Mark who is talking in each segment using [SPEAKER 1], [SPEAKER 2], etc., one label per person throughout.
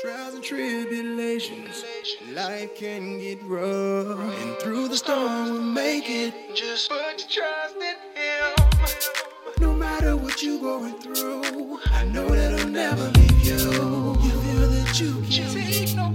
[SPEAKER 1] Trials and tribulations, life can get rough. And through the storm, we'll make it. Just put your trust in Him. No matter what you're going through, I know that I'll never leave you. You feel that you can't take no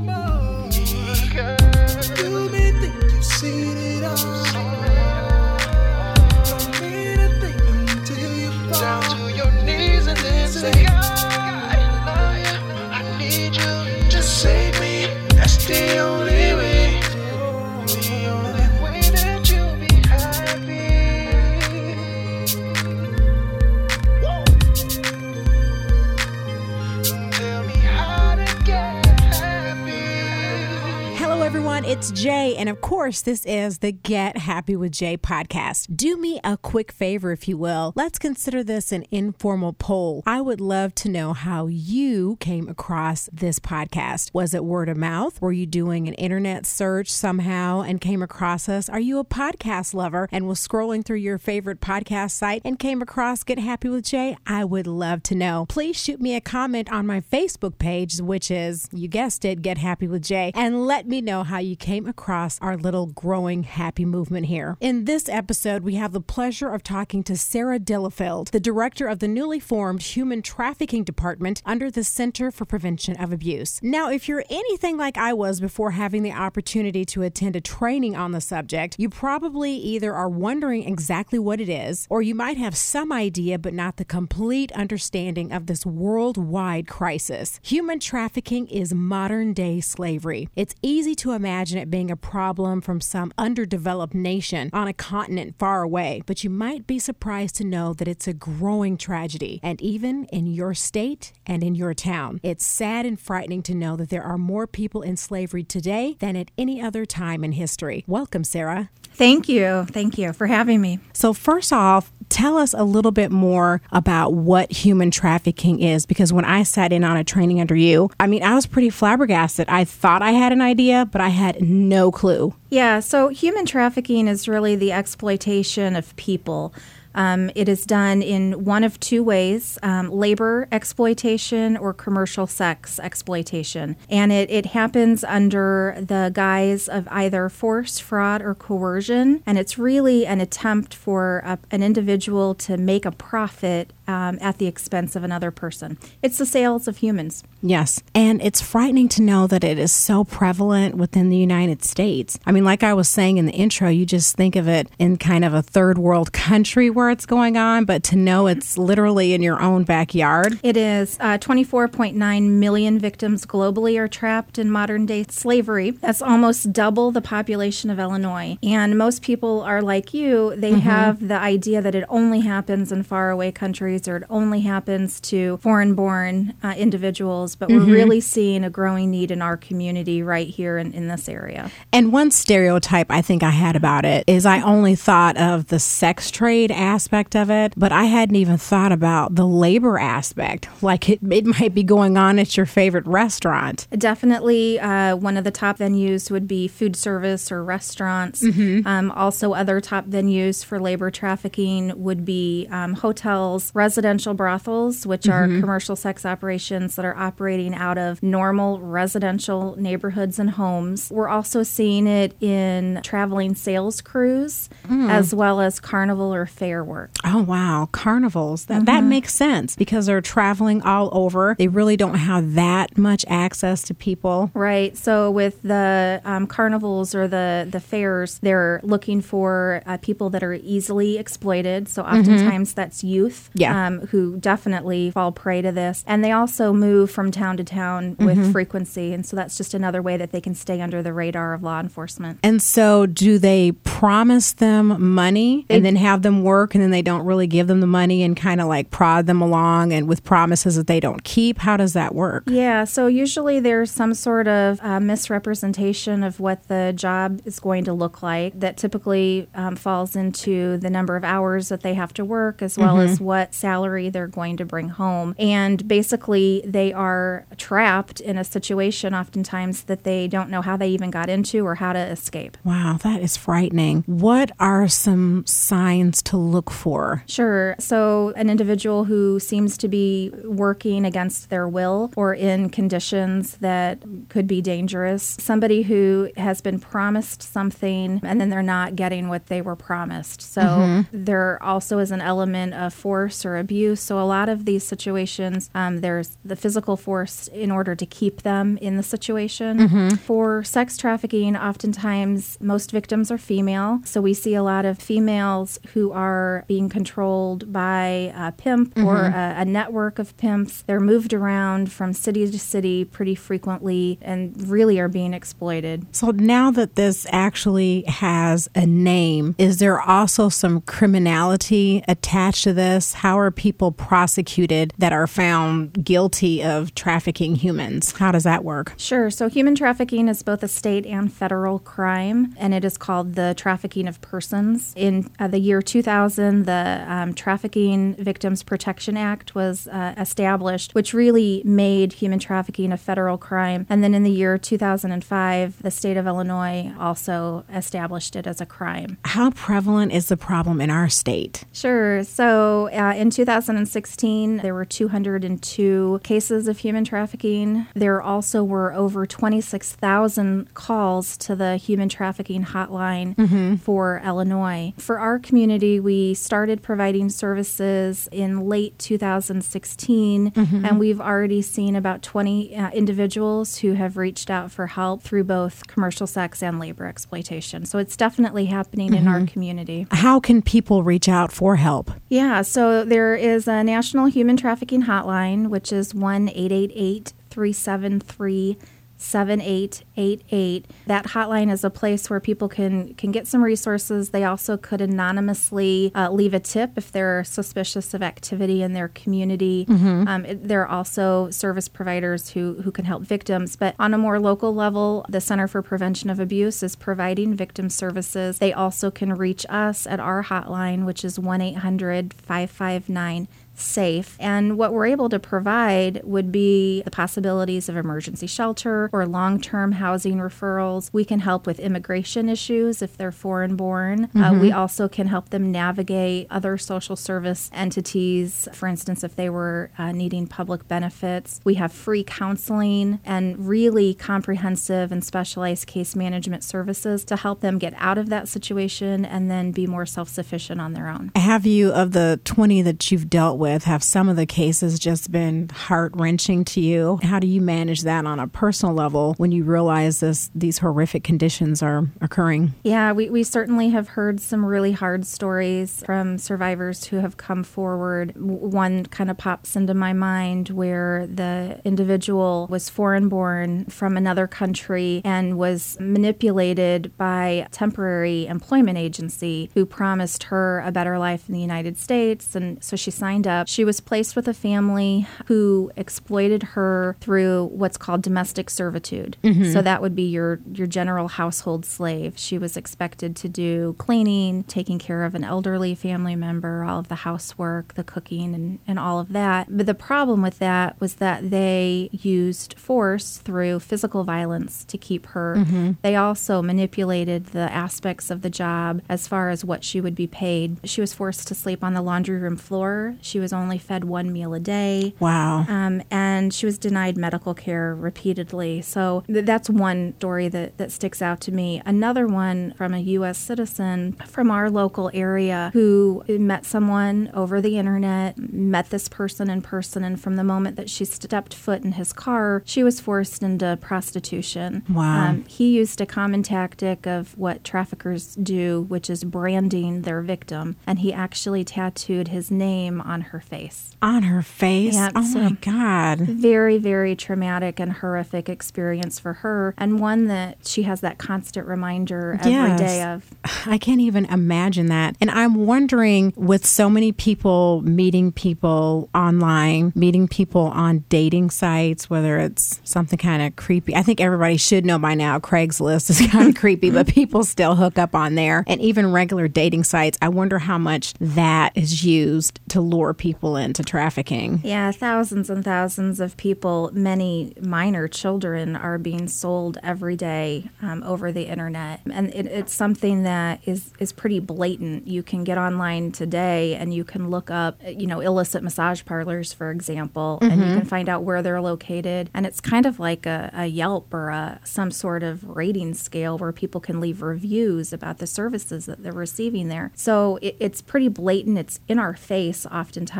[SPEAKER 2] of course, this is the Get Happy with Jay podcast. Do me a quick favor, if you will. Let's consider this an informal poll. I would love to know how you came across this podcast. Was it word of mouth? Were you doing an internet search somehow and came across us? Are you a podcast lover and was scrolling through your favorite podcast site and came across Get Happy with Jay? I would love to know. Please shoot me a comment on my Facebook page, which is, you guessed it, Get Happy with Jay, and let me know how you came across our little growing happy movement here. In this episode, we have the pleasure of talking to Sarah Dillefeld, the director of the newly formed Human Trafficking Department under the Center for Prevention of Abuse. Now, if you're anything like I was before having the opportunity to attend a training on the subject, you probably either are wondering exactly what it is, or you might have some idea but not the complete understanding of this worldwide crisis. Human trafficking is modern day slavery. It's easy to imagine it being a problem from some underdeveloped nation on a continent far away, but you might be surprised to know that it's a growing tragedy, and even in your state and in your town. It's sad and frightening to know that there are more people in slavery today than at any other time in history. Welcome, Sarah.
[SPEAKER 3] Thank you. Thank you for having me.
[SPEAKER 2] So, first off, tell us a little bit more about what human trafficking is because when I sat in on a training under you, I mean, I was pretty flabbergasted. I thought I had an idea, but I had no clue.
[SPEAKER 3] Yeah, so human trafficking is really the exploitation of people. Um, it is done in one of two ways um, labor exploitation or commercial sex exploitation. And it, it happens under the guise of either force, fraud, or coercion. And it's really an attempt for a, an individual to make a profit um, at the expense of another person. It's the sales of humans.
[SPEAKER 2] Yes. And it's frightening to know that it is so prevalent within the United States. I mean, like I was saying in the intro, you just think of it in kind of a third world country where it's going on, but to know it's literally in your own backyard.
[SPEAKER 3] It is. Uh, 24.9 million victims globally are trapped in modern day slavery. That's almost double the population of Illinois. And most people are like you, they mm-hmm. have the idea that it only happens in faraway countries or it only happens to foreign born uh, individuals, but mm-hmm. we're really seeing a growing need in our community right here in, in this area.
[SPEAKER 2] And one stereotype I think I had about it is I only thought of the sex trade aspect of it, but I hadn't even thought about the labor aspect. Like it, it might be going on at your favorite restaurant.
[SPEAKER 3] Definitely uh, one of the top venues would be food service or restaurants. Mm-hmm. Um, also, other top venues for labor trafficking would be um, hotels, residential brothels, which mm-hmm. are commercial sex operations that are operating out of normal residential neighborhoods and homes. We're also seeing it in traveling sales crews mm. as well as carnival or fair work.
[SPEAKER 2] Oh wow, carnivals. That mm-hmm. that makes sense because they're traveling all over. They really don't have that much access to people.
[SPEAKER 3] Right. So with the um, carnivals or the the fairs, they're looking for uh, people that are easily exploited. So mm-hmm. oftentimes mm-hmm. that's youth.
[SPEAKER 2] Yeah.
[SPEAKER 3] Um, who definitely fall prey to this, and they also move from town to town with mm-hmm. frequency, and so that's just another way that they can stay under the radar of law enforcement.
[SPEAKER 2] And so, do they promise them money and then have them work, and then they don't really give them the money and kind of like prod them along, and with promises that they don't keep? How does that work?
[SPEAKER 3] Yeah. So usually there's some sort of uh, misrepresentation of what the job is going to look like that typically um, falls into the number of hours that they have to work, as well mm-hmm. as what salary they're going to bring home. And basically, they are trapped in a situation oftentimes that they don't know how they even got into or how to escape.
[SPEAKER 2] Wow, that is frightening. What are some signs to look for?
[SPEAKER 3] Sure. So, an individual who seems to be working against their will or in conditions that could be dangerous, somebody who has been promised something and then they're not getting what they were promised. So, mm-hmm. there also is an element of force or abuse. So, a lot of these situations, um, there's the physical force in order to keep them in the situation. Mm-hmm. For sex trafficking, oftentimes most victims are female. So, we see a lot of females who are being controlled by a pimp mm-hmm. or a, a network of pimps. They're moved around from city to city pretty frequently and really are being exploited.
[SPEAKER 2] So, now that this actually has a name, is there also some criminality attached to this? How are people prosecuted that are found guilty of trafficking humans? How does that work?
[SPEAKER 3] Sure. So, human trafficking is both a state and federal crime, and it is called the trafficking of persons. In uh, the year 2000, the um, Trafficking Victims Protection Act was uh, established, which really made human trafficking a federal crime. And then in the year 2005, the state of Illinois also established it as a crime.
[SPEAKER 2] How prevalent is the problem in our state?
[SPEAKER 3] Sure. So uh, in 2016, there were 202 cases of human trafficking. There also were over 26,000 calls to the human trafficking hotline mm-hmm. For Illinois. For our community, we started providing services in late 2016, mm-hmm. and we've already seen about 20 uh, individuals who have reached out for help through both commercial sex and labor exploitation. So it's definitely happening mm-hmm. in our mm-hmm. community.
[SPEAKER 2] How can people reach out for help?
[SPEAKER 3] Yeah, so there is a National Human Trafficking Hotline, which is 1 888 373 7888. That hotline is a place where people can, can get some resources. They also could anonymously uh, leave a tip if they're suspicious of activity in their community. Mm-hmm. Um, it, there are also service providers who, who can help victims. But on a more local level, the Center for Prevention of Abuse is providing victim services. They also can reach us at our hotline, which is 1 800 559 safe. And what we're able to provide would be the possibilities of emergency shelter or long term housing referrals. We can help with immigration issues if they're foreign born. Uh, mm-hmm. Uh, we also can help them navigate other social service entities, for instance, if they were uh, needing public benefits. We have free counseling and really comprehensive and specialized case management services to help them get out of that situation and then be more self sufficient on their own.
[SPEAKER 2] Have you, of the 20 that you've dealt with, with? Have some of the cases just been heart wrenching to you? How do you manage that on a personal level when you realize this these horrific conditions are occurring?
[SPEAKER 3] Yeah, we, we certainly have heard some really hard stories from survivors who have come forward. One kind of pops into my mind where the individual was foreign born from another country and was manipulated by a temporary employment agency who promised her a better life in the United States. And so she signed up up, she was placed with a family who exploited her through what's called domestic servitude. Mm-hmm. So that would be your your general household slave. She was expected to do cleaning, taking care of an elderly family member, all of the housework, the cooking and, and all of that. But the problem with that was that they used force through physical violence to keep her. Mm-hmm. They also manipulated the aspects of the job as far as what she would be paid. She was forced to sleep on the laundry room floor. She was only fed one meal a day.
[SPEAKER 2] Wow.
[SPEAKER 3] Um, and she was denied medical care repeatedly. So th- that's one story that, that sticks out to me. Another one from a U.S. citizen from our local area who met someone over the internet, met this person in person, and from the moment that she stepped foot in his car, she was forced into prostitution.
[SPEAKER 2] Wow. Um,
[SPEAKER 3] he used a common tactic of what traffickers do, which is branding their victim, and he actually tattooed his name on her face.
[SPEAKER 2] On her face? Yeah, oh so my God.
[SPEAKER 3] Very, very traumatic and horrific experience for her, and one that she has that constant reminder every yes. day of.
[SPEAKER 2] I can't even imagine that. And I'm wondering with so many people meeting people online, meeting people on dating sites, whether it's something kind of creepy. I think everybody should know by now Craigslist is kind of creepy, but people still hook up on there. And even regular dating sites, I wonder how much that is used to lure people people into trafficking.
[SPEAKER 3] Yeah, thousands and thousands of people, many minor children, are being sold every day um, over the internet. And it, it's something that is, is pretty blatant. You can get online today and you can look up, you know, illicit massage parlors, for example, mm-hmm. and you mm-hmm. can find out where they're located. And it's kind of like a, a Yelp or a, some sort of rating scale where people can leave reviews about the services that they're receiving there. So it, it's pretty blatant. It's in our face oftentimes.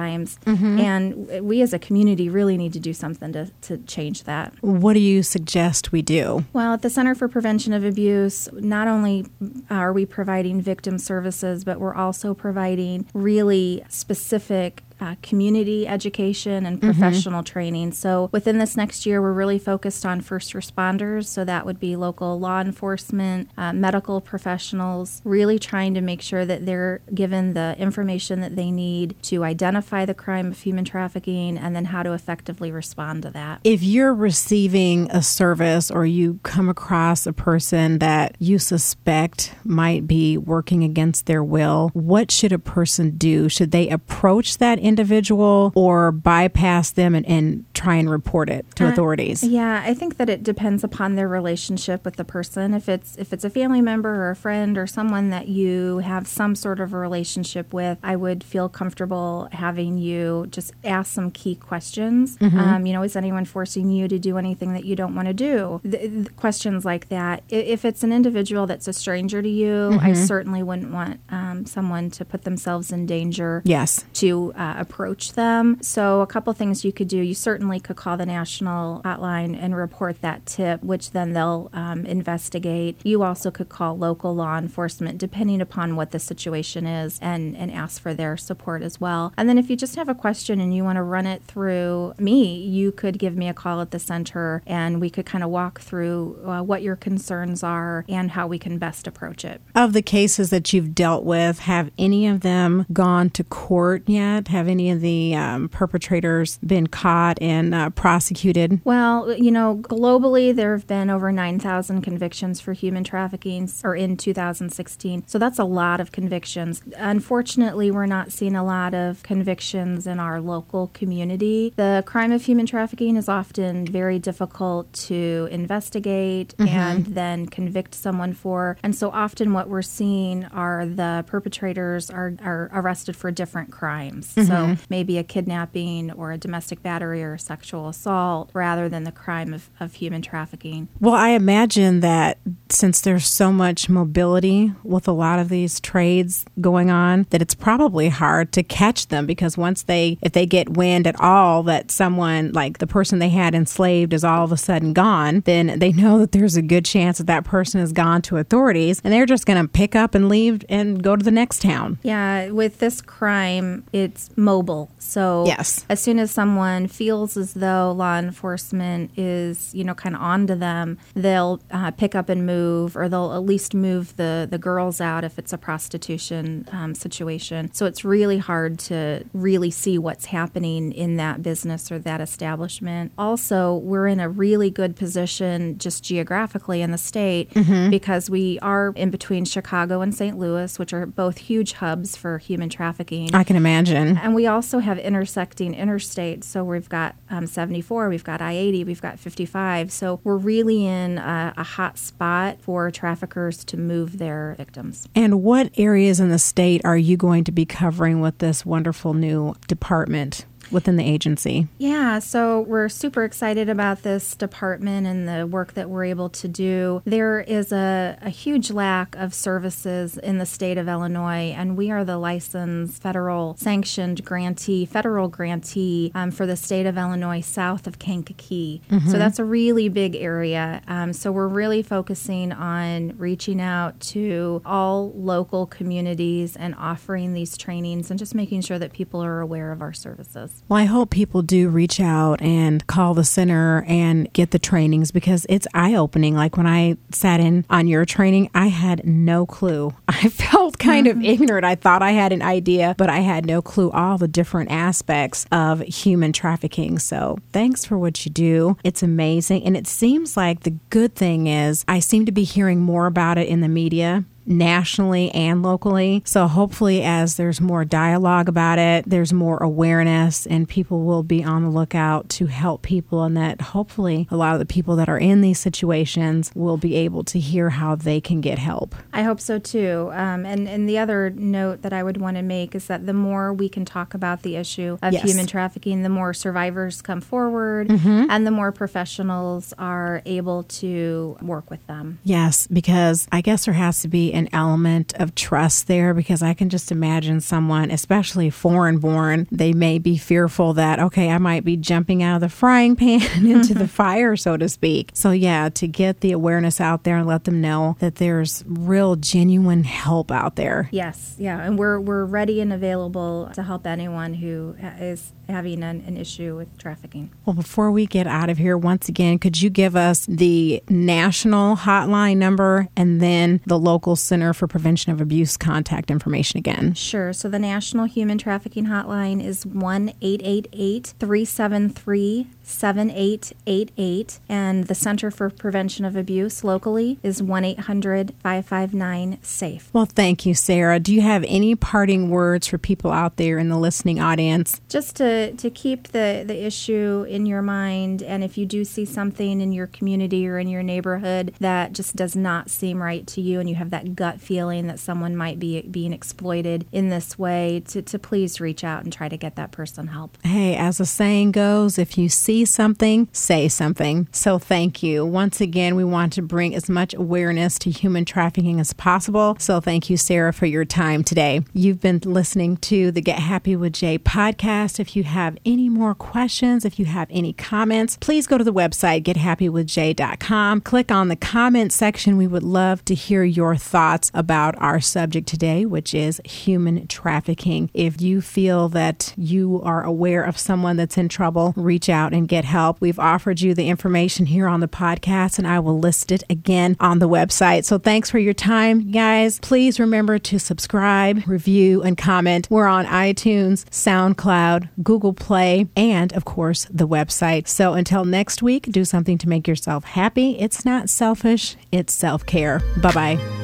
[SPEAKER 3] Mm-hmm. And we as a community really need to do something to, to change that.
[SPEAKER 2] What do you suggest we do?
[SPEAKER 3] Well, at the Center for Prevention of Abuse, not only are we providing victim services, but we're also providing really specific uh, community education and mm-hmm. professional mm-hmm. training. So within this next year, we're really focused on first responders. So that would be local law enforcement, uh, medical professionals, really trying to make sure that they're given the information that they need to identify the crime of human trafficking and then how to effectively respond to that.
[SPEAKER 2] If you're receiving a service or you come across a person that you suspect might be working against their will, what should a person do? Should they approach that individual or bypass them and, and try and report it to uh, authorities?
[SPEAKER 3] Yeah, I think that it depends upon their relationship with the person. If it's if it's a family member or a friend or someone that you have some sort of a relationship with, I would feel comfortable having you just ask some key questions. Mm-hmm. Um, you know, is anyone forcing you to do anything that you don't want to do? The, the questions like that. If it's an individual that's a stranger to you, mm-hmm. I certainly wouldn't want um, someone to put themselves in danger.
[SPEAKER 2] Yes.
[SPEAKER 3] To uh, approach them. So, a couple things you could do. You certainly could call the national hotline and report that tip, which then they'll um, investigate. You also could call local law enforcement, depending upon what the situation is, and, and ask for their support as well. And then, if you just have a question and you want to run it through me, you could give me a call at the center and we could kind of walk through uh, what your concerns are and how we can best approach it.
[SPEAKER 2] Of the cases that you've dealt with, have any of them gone to court yet? Have any of the um, perpetrators been caught and uh, prosecuted?
[SPEAKER 3] Well, you know, globally, there have been over 9,000 convictions for human trafficking or in 2016. So that's a lot of convictions. Unfortunately, we're not seeing a lot of convictions in our local community. The crime of human trafficking is often very difficult to investigate mm-hmm. and then convict someone for. And so often what we're seeing are the perpetrators are, are arrested for different crimes. Mm-hmm. So maybe a kidnapping or a domestic battery or sexual assault rather than the crime of, of human trafficking.
[SPEAKER 2] Well, I imagine that since there's so much mobility with a lot of these trades going on, that it's probably hard to catch them because once they, if they get wind at all that someone, like the person they had enslaved, is all of a sudden gone, then they know that there's a good chance that that person has gone to authorities and they're just going to pick up and leave and go to the next town.
[SPEAKER 3] Yeah, with this crime, it's mobile so
[SPEAKER 2] yes.
[SPEAKER 3] as soon as someone feels as though law enforcement is, you know, kind of onto them, they'll uh, pick up and move, or they'll at least move the the girls out if it's a prostitution um, situation. So it's really hard to really see what's happening in that business or that establishment. Also, we're in a really good position just geographically in the state mm-hmm. because we are in between Chicago and St. Louis, which are both huge hubs for human trafficking.
[SPEAKER 2] I can imagine.
[SPEAKER 3] And we also have intersecting interstates. So we've got um, 74, we've got I 80, we've got 55. So we're really in a, a hot spot for traffickers to move their victims.
[SPEAKER 2] And what areas in the state are you going to be covering with this wonderful new department? Within the agency?
[SPEAKER 3] Yeah, so we're super excited about this department and the work that we're able to do. There is a, a huge lack of services in the state of Illinois, and we are the licensed federal sanctioned grantee, federal grantee um, for the state of Illinois south of Kankakee. Mm-hmm. So that's a really big area. Um, so we're really focusing on reaching out to all local communities and offering these trainings and just making sure that people are aware of our services.
[SPEAKER 2] Well, I hope people do reach out and call the center and get the trainings because it's eye opening. Like when I sat in on your training, I had no clue. I felt kind mm-hmm. of ignorant. I thought I had an idea, but I had no clue all the different aspects of human trafficking. So thanks for what you do. It's amazing. And it seems like the good thing is I seem to be hearing more about it in the media nationally and locally. So hopefully, as there's more dialogue about it, there's more awareness, and people will be on the lookout to help people, and that hopefully a lot of the people that are in these situations will be able to hear how they can get help.
[SPEAKER 3] I hope so too. Um, and and the other note that I would want to make is that the more we can talk about the issue of yes. human trafficking, the more survivors come forward, mm-hmm. and the more professionals are able to work with them.
[SPEAKER 2] Yes, because I guess there has to be an element of trust there because I can just imagine someone, especially foreign born, they may be fearful that, okay, I might be jumping out of the frying pan into the mm-hmm. fire, so to speak. So, yeah, to get the awareness out there and let them know that there's real, genuine help out there.
[SPEAKER 3] Yes, yeah. And we're, we're ready and available to help anyone who is having an, an issue with trafficking.
[SPEAKER 2] Well, before we get out of here, once again, could you give us the national hotline number and then the local Center for Prevention of Abuse contact information again?
[SPEAKER 3] Sure. So the National Human Trafficking Hotline is 1 888 373 7888, and the Center for Prevention of Abuse locally is 1 800 559 SAFE.
[SPEAKER 2] Well, thank you, Sarah. Do you have any parting words for people out there in the listening audience?
[SPEAKER 3] Just to, to keep the, the issue in your mind, and if you do see something in your community or in your neighborhood that just does not seem right to you, and you have that gut feeling that someone might be being exploited in this way, to, to please reach out and try to get that person help.
[SPEAKER 2] Hey, as the saying goes, if you see see something, say something. So thank you. Once again, we want to bring as much awareness to human trafficking as possible. So thank you, Sarah, for your time today. You've been listening to the Get Happy with Jay podcast. If you have any more questions, if you have any comments, please go to the website, gethappywithjay.com. Click on the comment section. We would love to hear your thoughts about our subject today, which is human trafficking. If you feel that you are aware of someone that's in trouble, reach out and get help. We've offered you the information here on the podcast, and I will list it again on the website. So thanks for your time, guys. Please remember to subscribe, review, and comment. We're on iTunes, SoundCloud, Google Play, and of course, the website. So until next week, do something to make yourself happy. It's not selfish, it's self care. Bye bye.